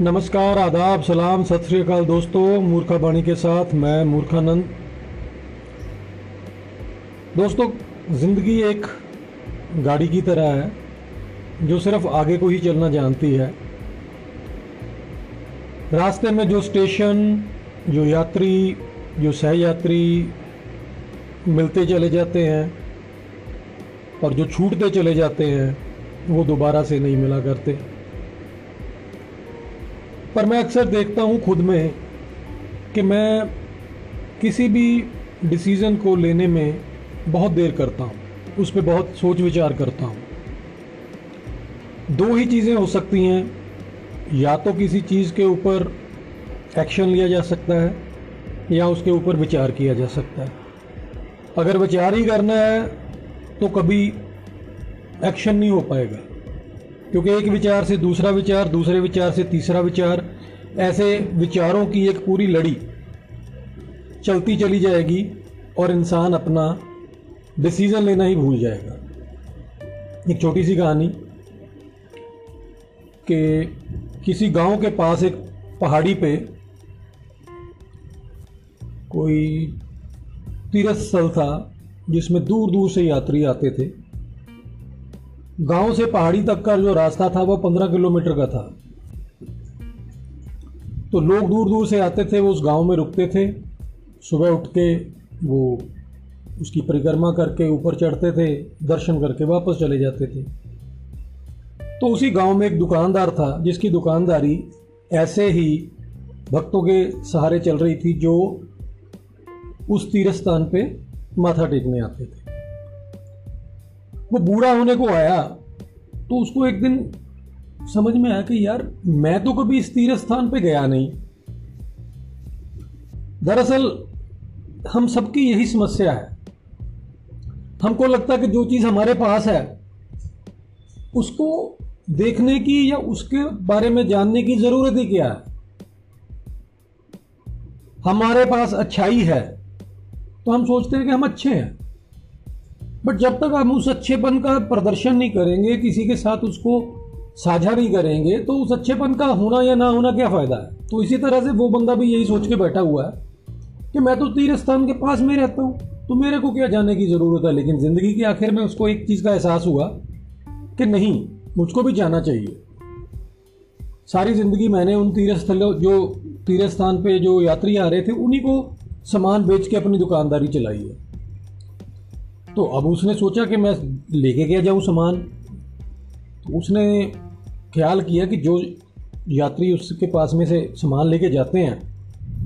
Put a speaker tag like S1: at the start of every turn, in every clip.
S1: नमस्कार, आदाब, सलाम, सत श्रीकाल दोस्तों, मूर्खा बाणी के साथ मैं मूर्खानंद। दोस्तों, ज़िंदगी एक गाड़ी की तरह है, जो सिर्फ़ आगे को ही चलना जानती है। रास्ते में जो स्टेशन, जो यात्री, जो सहयात्री मिलते चले जाते हैं और जो छूटते चले जाते हैं, वो दोबारा से नहीं मिला करते। पर मैं अक्सर देखता हूँ खुद में कि मैं किसी भी डिसीज़न को लेने में बहुत देर करता हूँ, उस पर बहुत सोच विचार करता हूँ। दो ही चीज़ें हो सकती हैं, या तो किसी चीज़ के ऊपर एक्शन लिया जा सकता है, या उसके ऊपर विचार किया जा सकता है। अगर विचार ही करना है तो कभी एक्शन नहीं हो पाएगा। क्योंकि एक विचार से दूसरा विचार, दूसरे विचार से तीसरा विचार, ऐसे विचारों की एक पूरी लड़ी चलती चली जाएगी और इंसान अपना डिसीज़न लेना ही भूल जाएगा। एक छोटी सी कहानी कि किसी गाँव के पास एक पहाड़ी पे कोई तीर्थ स्थल था जिसमें दूर दूर से यात्री आते थे। गाँव से पहाड़ी तक का जो रास्ता था वह पंद्रह किलोमीटर का था। तो लोग दूर दूर से आते थे, वो उस गाँव में रुकते थे। सुबह उठ के वो उसकी परिक्रमा करके ऊपर चढ़ते थे, दर्शन करके वापस चले जाते थे। तो उसी गाँव में एक दुकानदार था, जिसकी दुकानदारी ऐसे ही भक्तों के सहारे चल रही थी, जो उस तीर्थ स्थान पे माथा टेकने आते थे। वो बूढ़ा होने को आया तो उसको एक दिन समझ में आया कि यार, मैं तो कभी इस तीर्थ स्थान पे गया नहीं। दरअसल, हम सबकी यही समस्या है। हमको लगता है कि जो चीज़ हमारे पास है, उसको देखने की या उसके बारे में जानने की ज़रूरत ही क्या है? हमारे पास अच्छाई है तो हम सोचते हैं कि हम अच्छे हैं। बट जब तक हम उस अच्छेपन का प्रदर्शन नहीं करेंगे, किसी के साथ उसको साझा नहीं करेंगे तो उस अच्छेपन का होना या ना होना क्या फ़ायदा है? तो इसी तरह से वो बंदा भी यही सोच के बैठा हुआ है कि मैं तो तीर्थ स्थान के पास में रहता हूँ तो मेरे को क्या जाने की ज़रूरत है? लेकिन ज़िंदगी के आखिर में उसको एक चीज़ का एहसास हुआ कि नहीं, मुझको भी जाना चाहिए। सारी ज़िंदगी मैंने उन तीर्थ स्थलों जो तीर्थ स्थान पे जो यात्री आ रहे थे, उन्हीं को सामान बेच के अपनी दुकानदारी चलाई है। तो अब उसने सोचा कि मैं लेके गया जाऊँ सामान। तो उसने ख्याल किया कि जो यात्री उसके पास में से सामान लेके जाते हैं,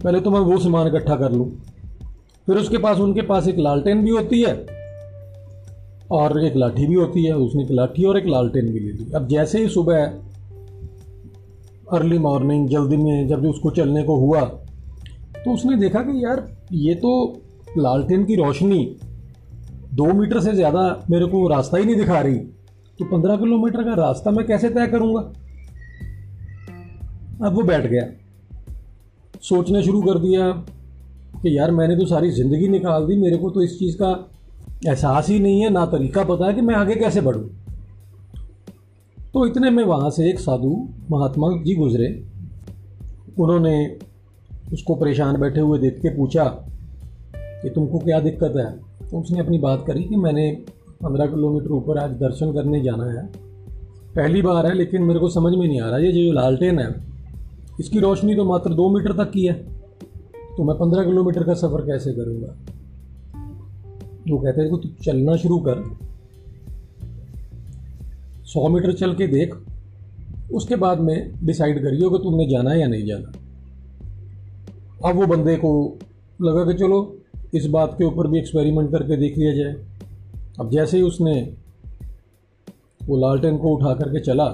S1: पहले तो मैं वो सामान इकट्ठा कर लूँ। फिर उसके पास उनके पास एक लालटेन भी होती है और एक लाठी भी होती है। उसने एक लाठी और एक लालटेन भी ले ली। अब जैसे ही सुबह अर्ली मॉर्निंग जल्दी में जब उसको चलने को हुआ तो उसने देखा कि यार, ये तो लालटेन की रोशनी दो मीटर से ज़्यादा मेरे को रास्ता ही नहीं दिखा रही। तो पंद्रह किलोमीटर का रास्ता मैं कैसे तय करूँगा? अब वो बैठ गया। सोचना शुरू कर दिया कि यार मैंने तो सारी ज़िंदगी निकाल दी, मेरे को तो इस चीज़ का एहसास ही नहीं है, ना तरीका पता है कि मैं आगे कैसे बढ़ूँ। तो इतने में वहाँ से एक साधु महात्मा जी गुजरे। उन्होंने उसको परेशान बैठे हुए देख के पूछा कि तुमको क्या दिक्कत है? तो उसने अपनी बात करी कि मैंने पंद्रह किलोमीटर ऊपर आज दर्शन करने जाना है। पहली बार है, लेकिन मेरे को समझ में नहीं आ रहा। ये जो लालटेन है, इसकी रोशनी तो मात्र दो मीटर तक की है। तो मैं पंद्रह किलोमीटर का सफ़र कैसे करूँगा? वो कहते हैं, तू चलना शुरू कर। सौ मीटर चल के देख। उसके बाद में डिसाइड करियो कि तुमने जाना है या नहीं जाना। अब वो बंदे को लगा कि चलो इस बात के ऊपर भी एक्सपेरिमेंट करके देख लिया जाए। अब जैसे ही उसने वो लालटेन को उठा करके चला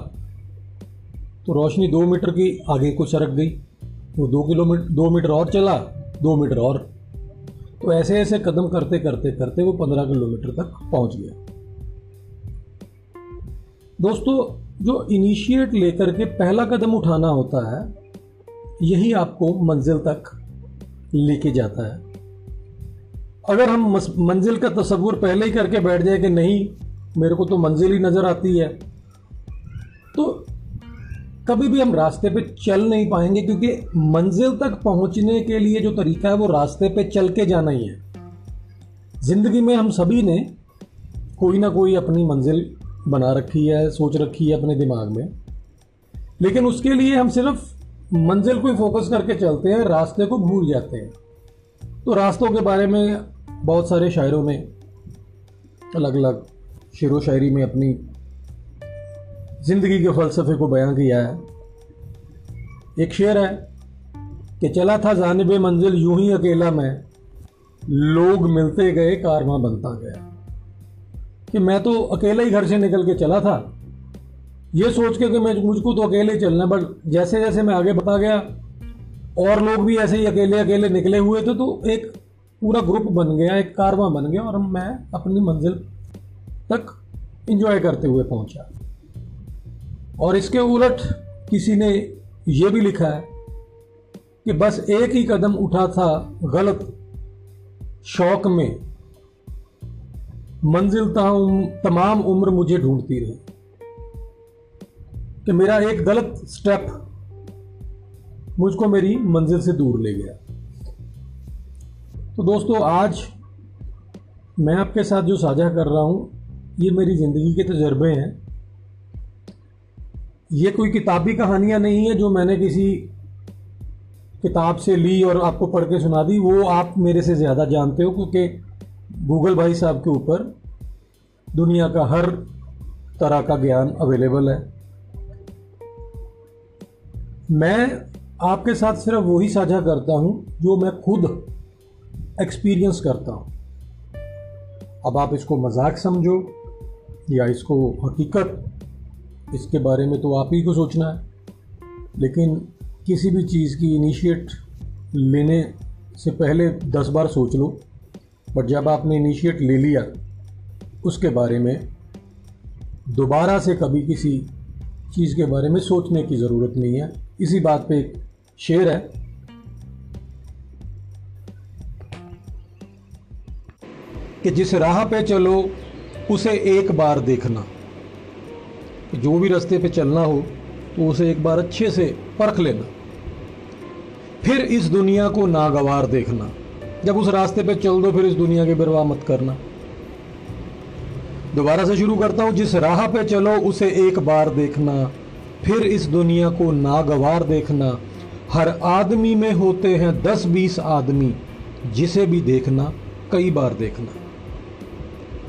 S1: तो रोशनी दो मीटर की आगे को सरक गई। वो दो किलोमीटर दो मीटर और चला, दो मीटर और। तो ऐसे ऐसे कदम करते करते करते वो पंद्रह किलोमीटर तक पहुँच गया। दोस्तों, जो इनिशिएट लेकर के पहला कदम उठाना होता है, यही आपको मंजिल तक लेके जाता है। अगर हम मंजिल का तस्वुर पहले ही करके बैठ जाए कि नहीं, मेरे को तो मंजिल ही नज़र आती है तो कभी भी हम रास्ते पे चल नहीं पाएँगे क्योंकि मंजिल तक पहुँचने के लिए जो तरीका है वो रास्ते पे चल के जाना ही है। ज़िंदगी में हम सभी ने कोई ना कोई अपनी मंजिल बना रखी है, सोच रखी है अपने दिमाग में। लेकिन उसके लिए हम सिर्फ़ मंजिल को ही फोकस करके चलते हैं, रास्ते को भूल जाते हैं। तो रास्तों के बारे में बहुत सारे शायरों ने अलग अलग शेर शायरी में अपनी ज़िंदगी के फ़लसफ़े को बयां किया है। एक शेर है कि चला था जानब मंजिल, यूँ ही अकेला मैं, लोग मिलते गए, कारवां बनता गया। कि मैं तो अकेला ही घर से निकल के चला था। ये सोच के कि मैं, मुझको तो अकेले ही चलना बट जैसे जैसे मैं आगे बढ़ता गया, और लोग भी ऐसे ही अकेले अकेले निकले हुए थे तो एक पूरा ग्रुप बन गया, एक कारवा बन गया और मैं अपनी मंजिल तक इंजॉय करते हुए पहुँचा। और इसके उलट किसी ने यह भी लिखा है कि बस एक ही कदम उठा था गलत शौक में। मंजिल तमाम उम्र मुझे ढूंढती रही कि मेरा एक गलत स्टेप मुझको मेरी मंजिल से दूर ले गया। तो दोस्तों, आज मैं आपके साथ जो साझा कर रहा हूँ, ये मेरी ज़िंदगी के तजर्बे हैं। ये कोई किताबी कहानियाँ नहीं है जो मैंने किसी किताब से ली और आपको पढ़ के सुना दी। वो आप मेरे से ज़्यादा जानते हो, क्योंकि गूगल भाई साहब के ऊपर दुनिया का हर तरह का ज्ञान अवेलेबल है। मैं आपके साथ सिर्फ़ वही साझा करता हूँ जो मैं खुद एक्सपीरियंस करता हूँ। अब आप इसको मज़ाक समझो या इसको हकीकत, इसके बारे में तो आप ही को सोचना है। लेकिन किसी भी चीज़ की इनिशिएट लेने से पहले दस बार सोच लो। बट जब आपने इनिशिएट ले लिया, उसके बारे में दोबारा से कभी किसी चीज़ के बारे में सोचने की ज़रूरत नहीं है। इसी बात पे एक शेर है। कि जिस राह पे चलो, उसे एक बार देखना। जो भी रास्ते पे चलना हो तो उसे एक बार अच्छे से परख लेना। फिर इस दुनिया को नागवार देखना। जब उस रास्ते पे चल दो, फिर इस दुनिया की परवाह मत करना। दोबारा से शुरू करता हूँ, जिस राह पे चलो, उसे एक बार देखना। फिर इस दुनिया को नागवार देखना। हर आदमी में होते हैं दस बीस आदमी, जिसे भी देखना, कई बार देखना।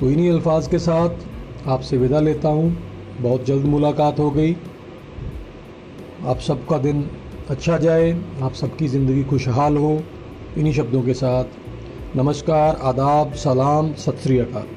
S1: तो इन्हीं अल्फाज के साथ आपसे विदा लेता हूँ। बहुत जल्द मुलाकात हो गई। आप सबका दिन अच्छा जाए, आप सबकी ज़िंदगी खुशहाल हो। इन्हीं शब्दों के साथ नमस्कार, आदाब, सलाम, सत श्री अकाल।